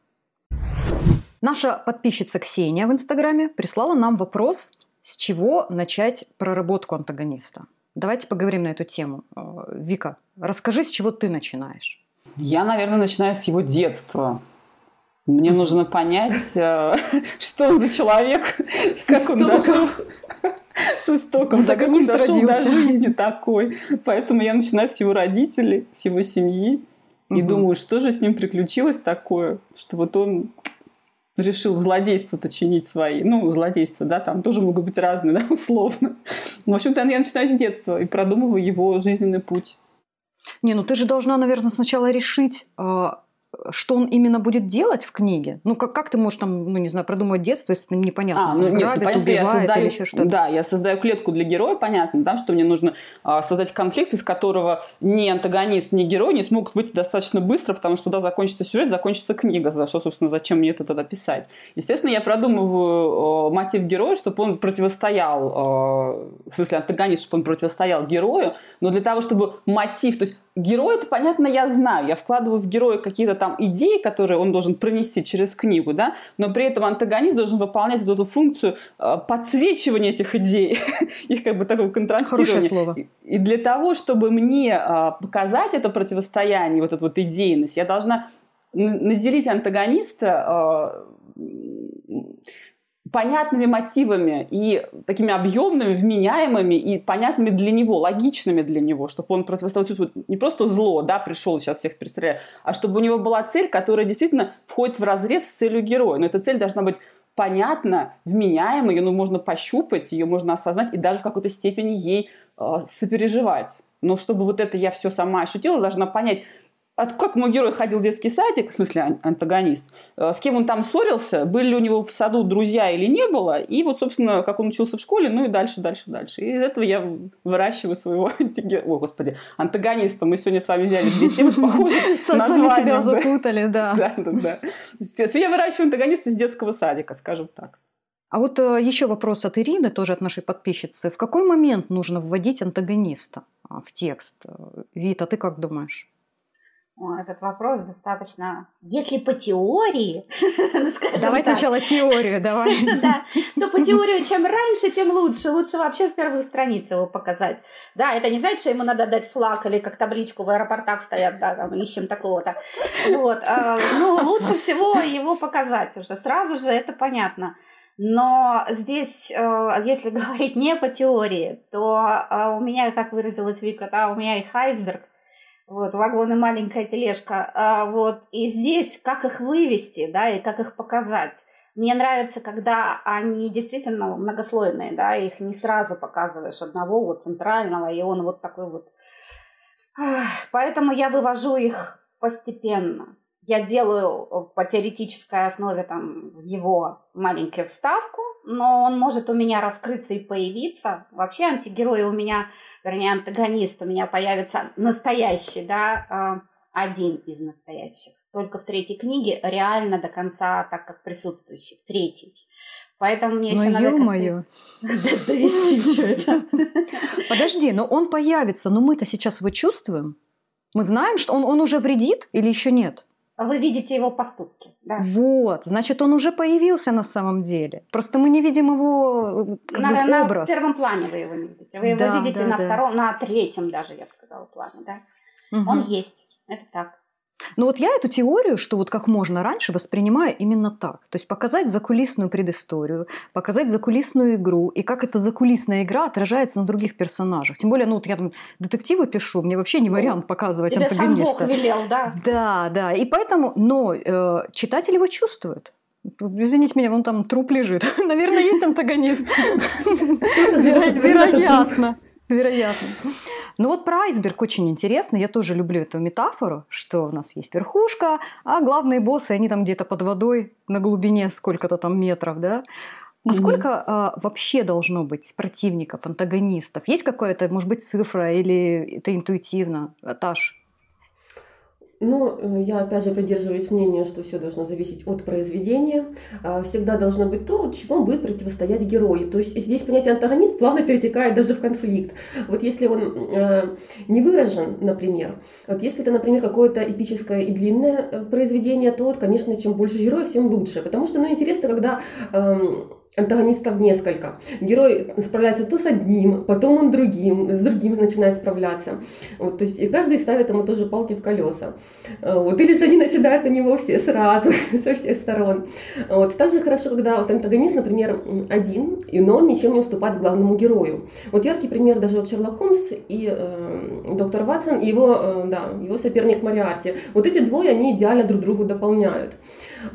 Наша подписчица Ксения в Инстаграме прислала нам вопрос, с чего начать проработку антагониста. Давайте поговорим на эту тему. Э, Вика, расскажи, с чего ты начинаешь? Я, наверное, начинаю с его детства. Мне нужно понять, э, *laughs* что он за человек, как он дошел *laughs* с истоком, да, как он дошел до жизни такой. Поэтому я начинаю с его родителей, с его семьи. И думаю, что же с ним приключилось такое, что вот он решил злодейство-то чинить свои. Ну, злодейство, да, там тоже могут быть разные, *laughs* да, условно. Но, в общем-то, я начинаю с детства и продумываю его жизненный путь. Не, ну ты же должна, наверное, сначала решить, а, что он именно будет делать в книге? Ну, как, как ты можешь там, ну, не знаю, продумать детство, если непонятно? А, ну, нет, грабит, понятно, убивает я создаю, или еще что-то? Да, я создаю клетку для героя, понятно, да, что мне нужно а, создать конфликт, из которого ни антагонист, ни герой не смогут выйти достаточно быстро, потому что, да, закончится сюжет, закончится книга, за что, собственно, зачем мне это тогда писать? Естественно, я продумываю э, мотив героя, чтобы он противостоял, э, в смысле, антагонист, чтобы он противостоял герою, но для того, чтобы мотив, то есть герой, это понятно, я знаю. Я вкладываю в героя какие-то там идеи, которые он должен пронести через книгу, да, но при этом антагонист должен выполнять вот эту функцию э, подсвечивания этих идей, *laughs* их как бы такого контрастирования. Хорошее слово. И для того, чтобы мне э, показать это противостояние, вот эту вот идейность, я должна наделить антагониста э, понятными мотивами и такими объемными, вменяемыми и понятными для него, логичными для него, чтобы он просто стал чувствовать не просто зло, да, пришел сейчас всех перестреляю, а чтобы у него была цель, которая действительно входит в разрез с целью героя. Но эта цель должна быть понятна, вменяемой, ее ну, можно пощупать, ее можно осознать и даже в какой-то степени ей э, сопереживать. Но чтобы вот это я все сама ощутила, должна понять, от, как мой герой ходил в детский садик, в смысле антагонист, э, с кем он там ссорился, были ли у него в саду друзья или не было, и вот, собственно, как он учился в школе, ну и дальше, дальше, дальше. И из этого я выращиваю своего *laughs* антигероя. О, господи, антагониста. Мы сегодня с вами взяли две темы *laughs* с похожим Сами себя запутали, *laughs* да. Да, да, да. Я выращиваю антагониста из детского садика, скажем так. А вот э, еще вопрос от Ирины, тоже от нашей подписчицы. В какой момент нужно вводить антагониста а, в текст? Вита, ты как думаешь? Этот вопрос достаточно... Если по теории, *laughs* ну, Давай так, сначала теорию, *laughs* давай. да, то по теории чем раньше, тем лучше. Лучше вообще с первых страниц его показать. Да, это не значит, что ему надо дать флаг или как табличку в аэропортах стоят, да, там, ищем такого-то. Вот. А, ну, лучше всего его показать уже. Сразу же это понятно. Но здесь, э, если *laughs* говорить не по теории, то э, у меня, как выразилась Вика, да, у меня их айсберг – вот, вагон маленькая тележка. А, вот, и здесь как их вывести, да, и как их показать. Мне нравится, когда они действительно многослойные, да, их не сразу показываешь одного вот центрального, и он вот такой вот. Поэтому я вывожу их постепенно. Я делаю по теоретической основе там его маленькую вставку, но он может у меня раскрыться и появиться. Вообще антигерой у меня, вернее, антагонист у меня появится настоящий, да, а, один из настоящих. Только в третьей книге реально до конца, так как присутствующий, в третьей. Поэтому мне еще надо ё *laughs* довести все это. Подожди, но он появится, но мы-то сейчас его чувствуем. Мы знаем, что он, он уже вредит или еще нет? Вы видите его поступки. Да. Вот, значит, он уже появился на самом деле. Просто мы не видим его как на, бы, образ. На первом плане вы его не видите. Вы его да, видите да, на да. втором, на третьем даже, я бы сказала, плане. Да? Угу. Он есть. Это так. Но вот я эту теорию, что вот как можно раньше, воспринимаю именно так. То есть показать закулисную предысторию, показать закулисную игру, и как эта закулисная игра отражается на других персонажах. Тем более, ну вот я там детективы пишу, мне вообще не ну, вариант показывать Тебе антагониста. Сам Бог велел, да? Да, да. И поэтому, но э, читатель его чувствует. Извините меня, вон там труп лежит. *laughs* Наверное, есть антагонист. Вероятно. Вероятно. Ну вот про айсберг очень интересно. Я тоже люблю эту метафору, что у нас есть верхушка, а главные боссы, они там где-то под водой на глубине сколько-то там метров, да? А mm-hmm. сколько а, вообще должно быть противников, антагонистов? Есть какая-то, может быть, цифра или это интуитивно? Таш? Но э, я опять же придерживаюсь мнения, что все должно зависеть от произведения. А, всегда должно быть то, чему будет противостоять герой. То есть здесь понятие антагонист плавно перетекает даже в конфликт. Вот если он э, не выражен, например, вот если это, например, какое-то эпическое и длинное э, произведение, то, конечно, чем больше героев, тем лучше. Потому что, ну, интересно, когда эм, антагонистов несколько. Герой справляется то с одним, потом он другим, с другим начинает справляться. Вот, то есть и каждый ставит ему тоже палки в колеса. А, вот, или же они наседают на него все сразу, *laughs* со всех сторон. Вот, также хорошо, когда вот антагонист, например, один, но он ничем не уступает главному герою. Вот яркий пример даже вот Шерлок Холмс и э, доктор Ватсон, и его, э, да, его соперник Мариарти. Вот эти двое, они идеально друг другу дополняют.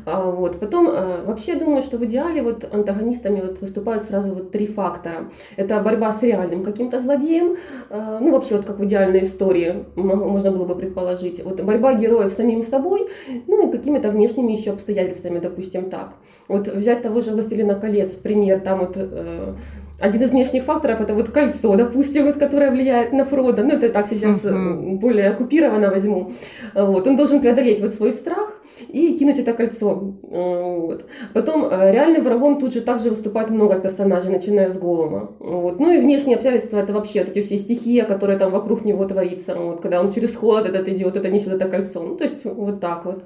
А, вот. Потом, э, вообще, думаю, что в идеале вот антагонист антагонистами вот выступают сразу вот три фактора. Это борьба с реальным каким-то злодеем, э, ну вообще вот как в идеальной истории можно было бы предположить. Вот борьба героя с самим собой, ну и какими-то внешними еще обстоятельствами, допустим, так. Вот взять того же «Властелина колец», пример, там вот э, один из внешних факторов это вот кольцо, допустим, вот, которое влияет на Фрода. Ну, это так сейчас uh-huh. более оккупированно возьму. Вот. Он должен преодолеть вот свой страх и кинуть это кольцо. Вот. Потом э, реальным врагом тут же также выступает много персонажей, начиная с Голума. Вот. Ну и внешние обстоятельства это вообще вот эти все стихии, которые там вокруг него творится. Вот. Когда он через холод этот идет, это несет это кольцо. Ну, то есть вот так вот.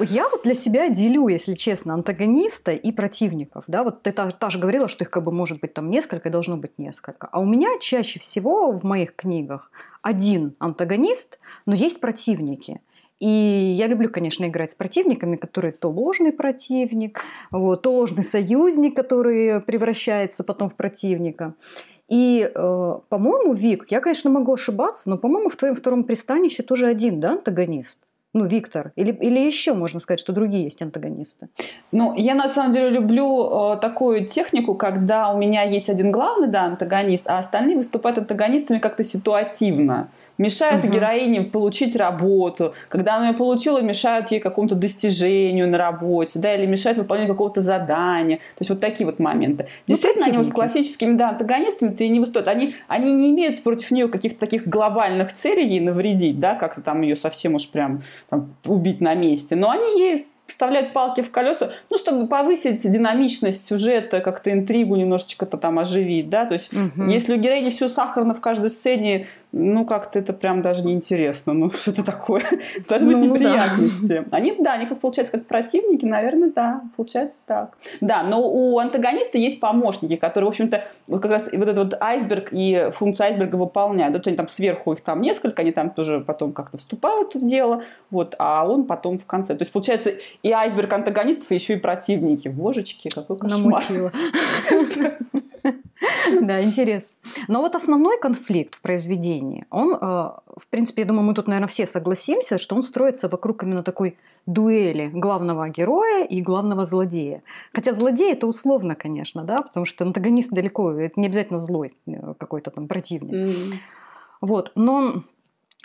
Я вот для себя делю, если честно, антагониста и противников. Да, вот ты та, же говорила, что их как бы может быть там несколько, должно быть несколько. А у меня чаще всего в моих книгах один антагонист, но есть противники. И я люблю, конечно, играть с противниками, которые то ложный противник, вот, то ложный союзник, который превращается потом в противника. И, э, по-моему, Вик, я, конечно, могу ошибаться, но, по-моему, в твоем втором пристанище тоже один, да, антагонист? Ну, Виктор? Или, или еще можно сказать, что другие есть антагонисты? Ну, я на самом деле люблю э, такую технику, когда у меня есть один главный, да, антагонист, а остальные выступают антагонистами как-то ситуативно мешают угу. героине получить работу, когда она ее получила, мешают ей какому-то достижению на работе, да, или мешают выполнению какого-то задания. То есть вот такие вот моменты. Ну, Действительно, они вот классическими да, антагонистами ты не выступают. Они, они не имеют против нее каких-то таких глобальных целей ей навредить, да, как-то там ее совсем уж прям там, убить на месте. Но они ей вставлять палки в колеса, ну, чтобы повысить динамичность сюжета, как-то интригу немножечко-то там оживить, да, то есть угу. если у героини все сахарно в каждой сцене, ну, как-то это прям даже неинтересно, ну, *laughs* что это такое, *laughs* должны ну, быть неприятности. Да. Они, да, они как получается как противники, наверное, да, получается так. Да, но у антагониста есть помощники, которые, в общем-то, вот как раз вот этот вот айсберг и функцию айсберга выполняют, то они там сверху их там несколько, они там тоже потом как-то вступают в дело, вот, а он потом в конце. То есть, получается, и айсберг антагонистов, и еще и противники. Божечки, какой кошмар. *laughs* Намутила. *laughs* Да, интересно. Но вот основной конфликт в произведении, он, э, в принципе, я думаю, мы тут, наверное, все согласимся, что он строится вокруг именно такой дуэли главного героя и главного злодея. Хотя злодей это условно, конечно, да, потому что антагонист далеко, это не обязательно злой э, какой-то там противник. Вот, но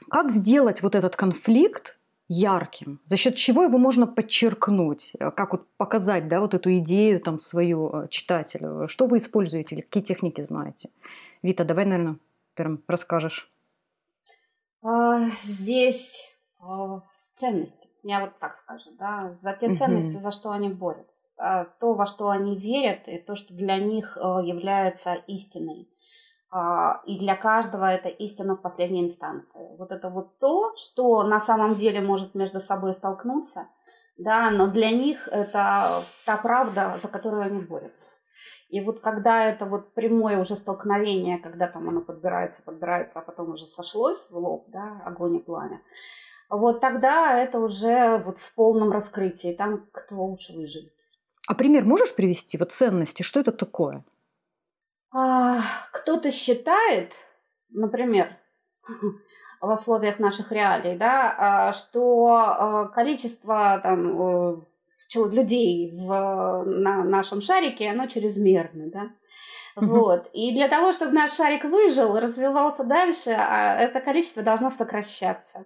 как сделать вот этот конфликт ярким, за счет чего его можно подчеркнуть, э, как вот показать, да, вот эту идею там свою э, читателю. Что вы используете или какие техники знаете? Вита, давай, наверное, первым расскажешь. А, здесь а, ценности, я вот так скажу, да, за те ценности, за что они борются, то, во что они верят, и то, что для них э, является истиной. А, и для каждого это истина в последней инстанции. Вот это вот то, что на самом деле может между собой столкнуться, да, но для них это та правда, за которую они борются. И вот когда это вот прямое уже столкновение, когда там оно подбирается, подбирается, а потом уже сошлось в лоб, да, огонь и пламя, вот тогда это уже вот в полном раскрытии, там кто лучше выживет. А пример можешь привести? Вот ценности, что это такое? А, кто-то считает, например, *laughs* в условиях наших реалий, да, а, что а, количество там, людей в на нашем шарике, оно чрезмерно, да. Вот. И для того, чтобы наш шарик выжил, развивался дальше, это количество должно сокращаться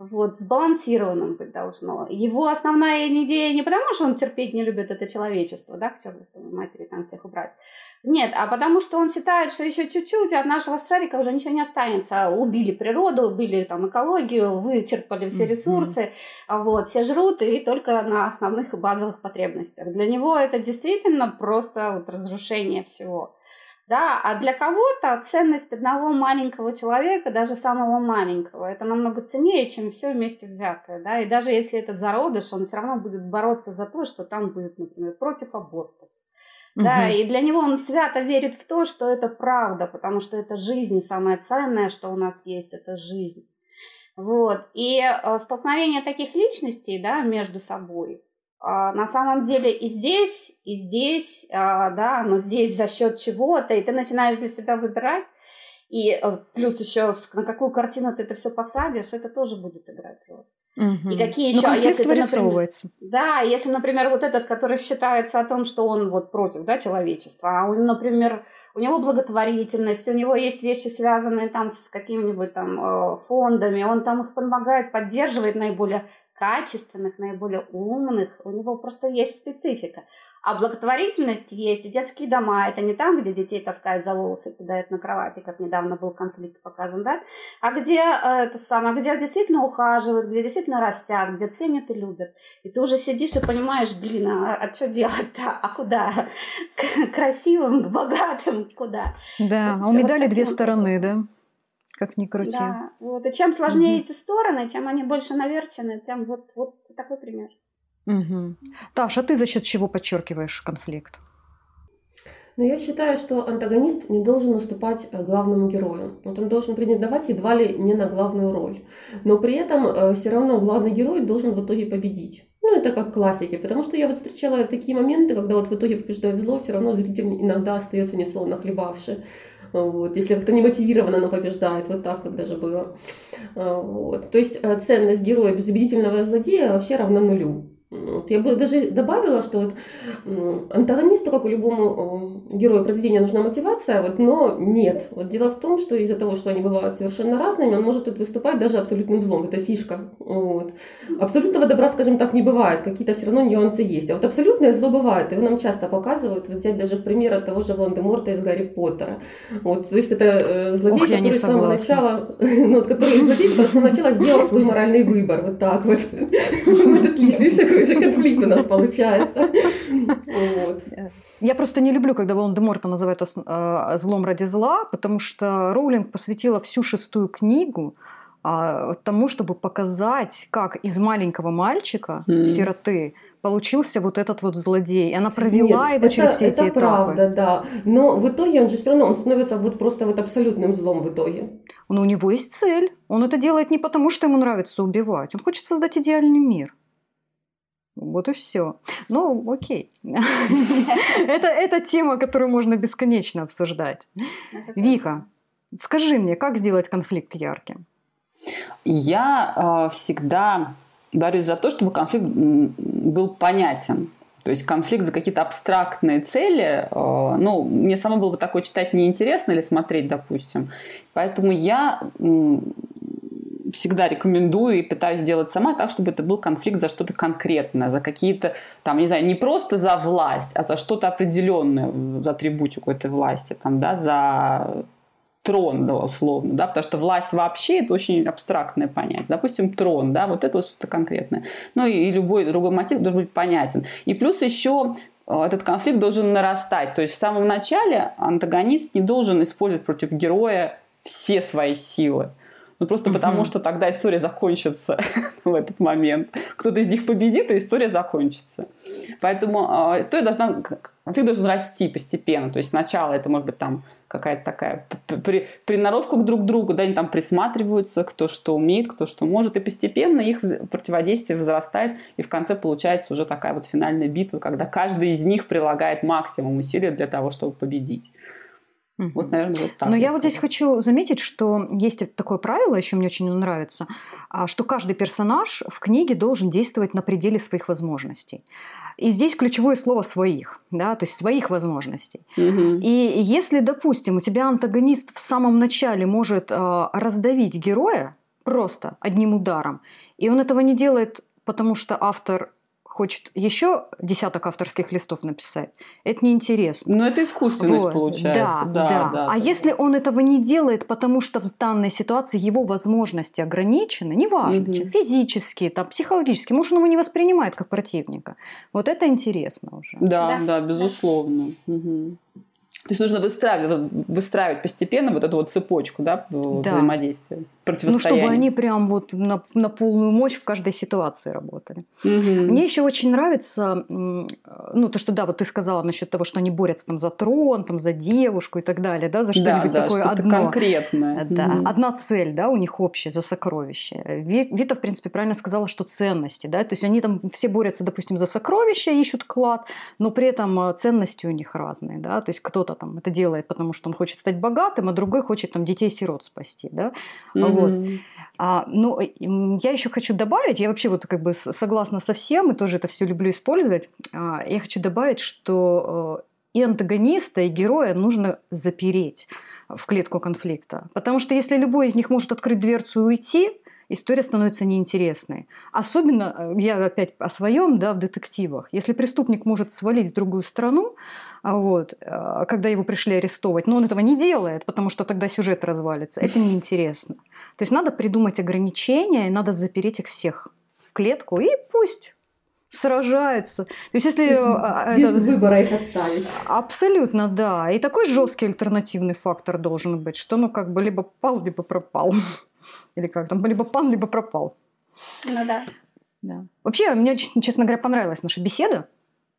вот, сбалансированным быть должно. Его основная идея не потому, что он терпеть не любит это человечество, да, к чертовой матери там всех убрать. Нет, а потому что он считает, что еще чуть-чуть, от нашего шарика уже ничего не останется. Убили природу, убили там экологию, вычерпали все ресурсы, mm-hmm. вот, все жрут и только на основных и базовых потребностях. Для него это действительно просто вот разрушение всего да, а для кого-то ценность одного маленького человека, даже самого маленького, это намного ценнее, чем все вместе взятое, да, и даже если это зародыш, он все равно будет бороться за то, что там будет, например, против абортов, угу. да, и для него он свято верит в то, что это правда, потому что это жизнь, самое ценное, что у нас есть, это жизнь, вот, и э, столкновение таких личностей, да, между собой, на самом деле и здесь, и здесь, а, да, но здесь за счет чего-то, и ты начинаешь для себя выбирать, и э, плюс еще на какую картину ты это все посадишь, это тоже будет играть роль. Угу. И какие еще, ну, а если вырисовывается. Например, да, если, например, вот этот, который считается о том, что он вот против, да, человечества, а он, например, у него благотворительность, у него есть вещи, связанные там с какими-нибудь там э, фондами, он там их помогает, поддерживает наиболее качественных, наиболее умных, у него просто есть специфика. А благотворительность есть, и детские дома, это не там, где детей таскают за волосы и кидают на кровати, как недавно был конфликт показан, да, а где э, это самое, где действительно ухаживают, где действительно растят, где ценят и любят. И ты уже сидишь и понимаешь, блин, а, а что делать-то, а куда? К красивым, к *laughs* богатым, куда? Да, вот а у медали вот две стороны, образом. да? Как ни крути. Да, вот. И чем сложнее угу. эти стороны, чем они больше наверчены, тем вот, вот такой пример. Угу. Таш, а ты за счет чего подчеркиваешь конфликт? Но я считаю, что антагонист не должен уступать э, главному герою. Вот он должен претендовать едва ли не на главную роль. Но при этом э, все равно главный герой должен в итоге победить. Ну, это как классики, потому что я вот встречала такие моменты, когда вот в итоге побеждает зло, все равно зритель иногда остается несловно хлебавший. Вот, если как-то не мотивировано, но побеждает. Вот так вот даже было. А, вот. То есть э, ценность героя без убедительного злодея вообще равна нулю. Вот я бы даже добавила, что вот антагонисту, как и любому герою произведения, нужна мотивация, вот, но нет. Вот дело в том, что из-за того, что они бывают совершенно разными, он может тут выступать даже абсолютным злом. Это фишка. Вот. Абсолютного добра, скажем так, не бывает. Какие-то все равно нюансы есть. А вот абсолютное зло бывает. Его нам часто показывают. Вот взять даже в пример от того же Волан-де-Морта из Гарри Поттера. Вот, то есть это э, злодей, Ох, который с самого начала, *laughs* ну, который злодей, который с самого начала сделал свой моральный выбор. Вот так вот. *laughs* Вот отлично уже конфликт у нас получается. Я просто не люблю, когда Волан-де-Морта называют э, злом ради зла, потому что Роулинг посвятила всю шестую книгу а, тому, чтобы показать, как из маленького мальчика, сироты, получился вот этот вот злодей. И она провела Нет, его это, через все это эти этапы. правда, да. Но в итоге он же все равно, он становится вот просто вот абсолютным злом в итоге. Но у него есть цель. Он это делает не потому, что ему нравится убивать. Он хочет создать идеальный мир. Вот и все. Ну, окей. *laughs* это, это тема, которую можно бесконечно обсуждать. Вика, скажи мне, как сделать конфликт ярким? Я э, всегда борюсь за то, чтобы конфликт был понятен. То есть конфликт за какие-то абстрактные цели, э, ну, мне самой было бы такое читать неинтересно или смотреть, допустим. Поэтому я всегда рекомендую и пытаюсь сделать сама так, чтобы это был конфликт за что-то конкретное, за какие-то, там, не знаю, не просто за власть, а за что-то определенное, за атрибутику этой власти, там, да, за трон, да, условно, да, потому что власть вообще это очень абстрактное понятие. Допустим, трон, да, вот это вот что-то конкретное. Ну и, и любой другой мотив должен быть понятен. И плюс еще э, этот конфликт должен нарастать. То есть в самом начале антагонист не должен использовать против героя все свои силы. Ну, просто потому, что тогда история закончится *laughs* в этот момент. Кто-то из них победит, и история закончится. Поэтому э, история должна, конфликт должен расти постепенно. То есть сначала это может быть там какая-то такая при, приноровка к друг другу, да, они там присматриваются, кто что умеет, кто что может, и постепенно их противодействие возрастает, и в конце получается уже такая вот финальная битва, когда каждый из них прилагает максимум усилий для того, чтобы победить. Вот, наверное, вот так. Но я, я вот здесь хочу заметить, что есть такое правило, еще мне очень нравится, а, что каждый персонаж в книге должен действовать на пределе своих возможностей. И здесь ключевое слово своих, да, то есть своих возможностей. Угу. И если, допустим, у тебя антагонист в самом начале может э, раздавить героя просто одним ударом, и он этого не делает, потому что автор хочет еще десяток авторских листов написать, это неинтересно. Но это искусственность вот. получается. Да, да. да, да а да. если он этого не делает, потому что в данной ситуации его возможности ограничены, неважно, угу. физические, там, психологические, может, он его не воспринимает как противника. Вот это интересно уже. Да, да, да безусловно. Угу. То есть нужно выстраивать, выстраивать постепенно вот эту вот цепочку да, да. взаимодействия, противостояния. Ну, чтобы они прям вот на, на полную мощь в каждой ситуации работали. Угу. Мне еще очень нравится, ну, то, что, да, вот ты сказала насчет того, что они борются там за трон, там за девушку и так далее, да, за что-нибудь да, да, такое что-то одно. конкретное. Да, угу. одна цель, да, у них общая, за сокровище. Вита, в принципе, правильно сказала, что ценности, да, то есть они там все борются, допустим, за сокровища, ищут клад, но при этом э, ценности у них разные, да, то есть кто-то там это делает, потому что он хочет стать богатым, а другой хочет там детей-сирот спасти, да, mm-hmm. Вот. А, но я еще хочу добавить, я вообще вот как бы согласна со всем, и тоже это все люблю использовать. А, я хочу добавить, что э, и антагониста, и героя нужно запереть в клетку конфликта. Потому что если любой из них может открыть дверцу и уйти, история становится неинтересной. Особенно, э, я опять о своем, да, в детективах. Если преступник может свалить в другую страну, а вот, э, когда его пришли арестовывать, но он этого не делает, потому что тогда сюжет развалится, это неинтересно. То есть надо придумать ограничения, и надо запереть их всех в клетку, и пусть сражаются. То есть если... То есть а, без это, выбора их оставить. Абсолютно, да. И такой жесткий альтернативный фактор должен быть, что ну как бы либо пал, либо пропал. Или как там, либо пан, либо пропал. Ну да. да. Вообще, мне, честно говоря, понравилась наша беседа.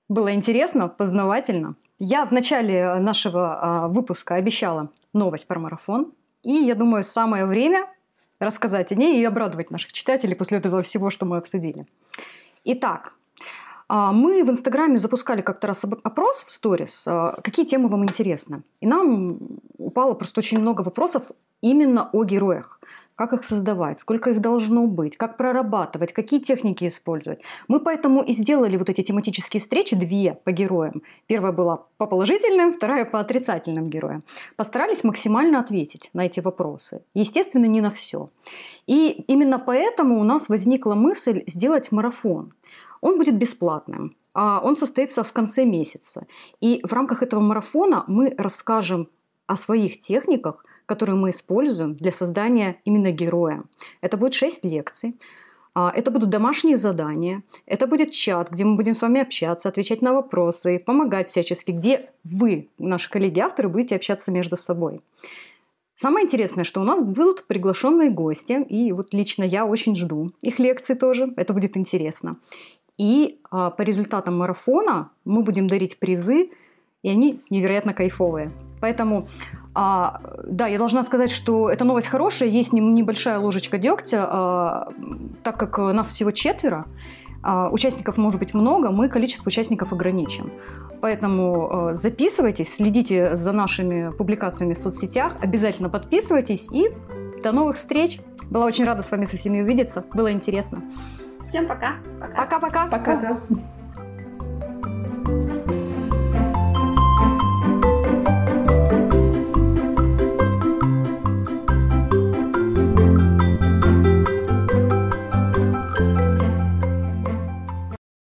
Было интересно, познавательно. Я в начале нашего а, выпуска обещала новость про марафон. И я думаю, самое время рассказать о ней и обрадовать наших читателей после этого всего, что мы обсудили. Итак, а, мы в Инстаграме запускали как-то раз опрос в сторис, а, какие темы вам интересны. И нам упало просто очень много вопросов именно о героях как их создавать, сколько их должно быть, как прорабатывать, какие техники использовать. Мы поэтому и сделали вот эти тематические встречи, две по героям. Первая была по положительным, вторая по отрицательным героям. Постарались максимально ответить на эти вопросы. Естественно, не на все. И именно поэтому у нас возникла мысль сделать марафон. Он будет бесплатным. а Он состоится в конце месяца. И в рамках этого марафона мы расскажем о своих техниках, которые мы используем для создания именно героя. Это будет 6 лекций. А, это будут домашние задания, это будет чат, где мы будем с вами общаться, отвечать на вопросы, помогать всячески, где вы, наши коллеги-авторы, будете общаться между собой. Самое интересное, что у нас будут приглашенные гости, и вот лично я очень жду их лекций тоже, это будет интересно. И а, по результатам марафона мы будем дарить призы, и они невероятно кайфовые. Поэтому а, да, я должна сказать, что эта новость хорошая, есть небольшая ложечка дегтя, а, так как нас всего четверо, а, участников может быть много, мы количество участников ограничим. Поэтому а, записывайтесь, следите за нашими публикациями в соцсетях, обязательно подписывайтесь и до новых встреч. Была очень рада с вами со всеми увидеться, было интересно. Всем пока. Пока-пока. Пока. пока.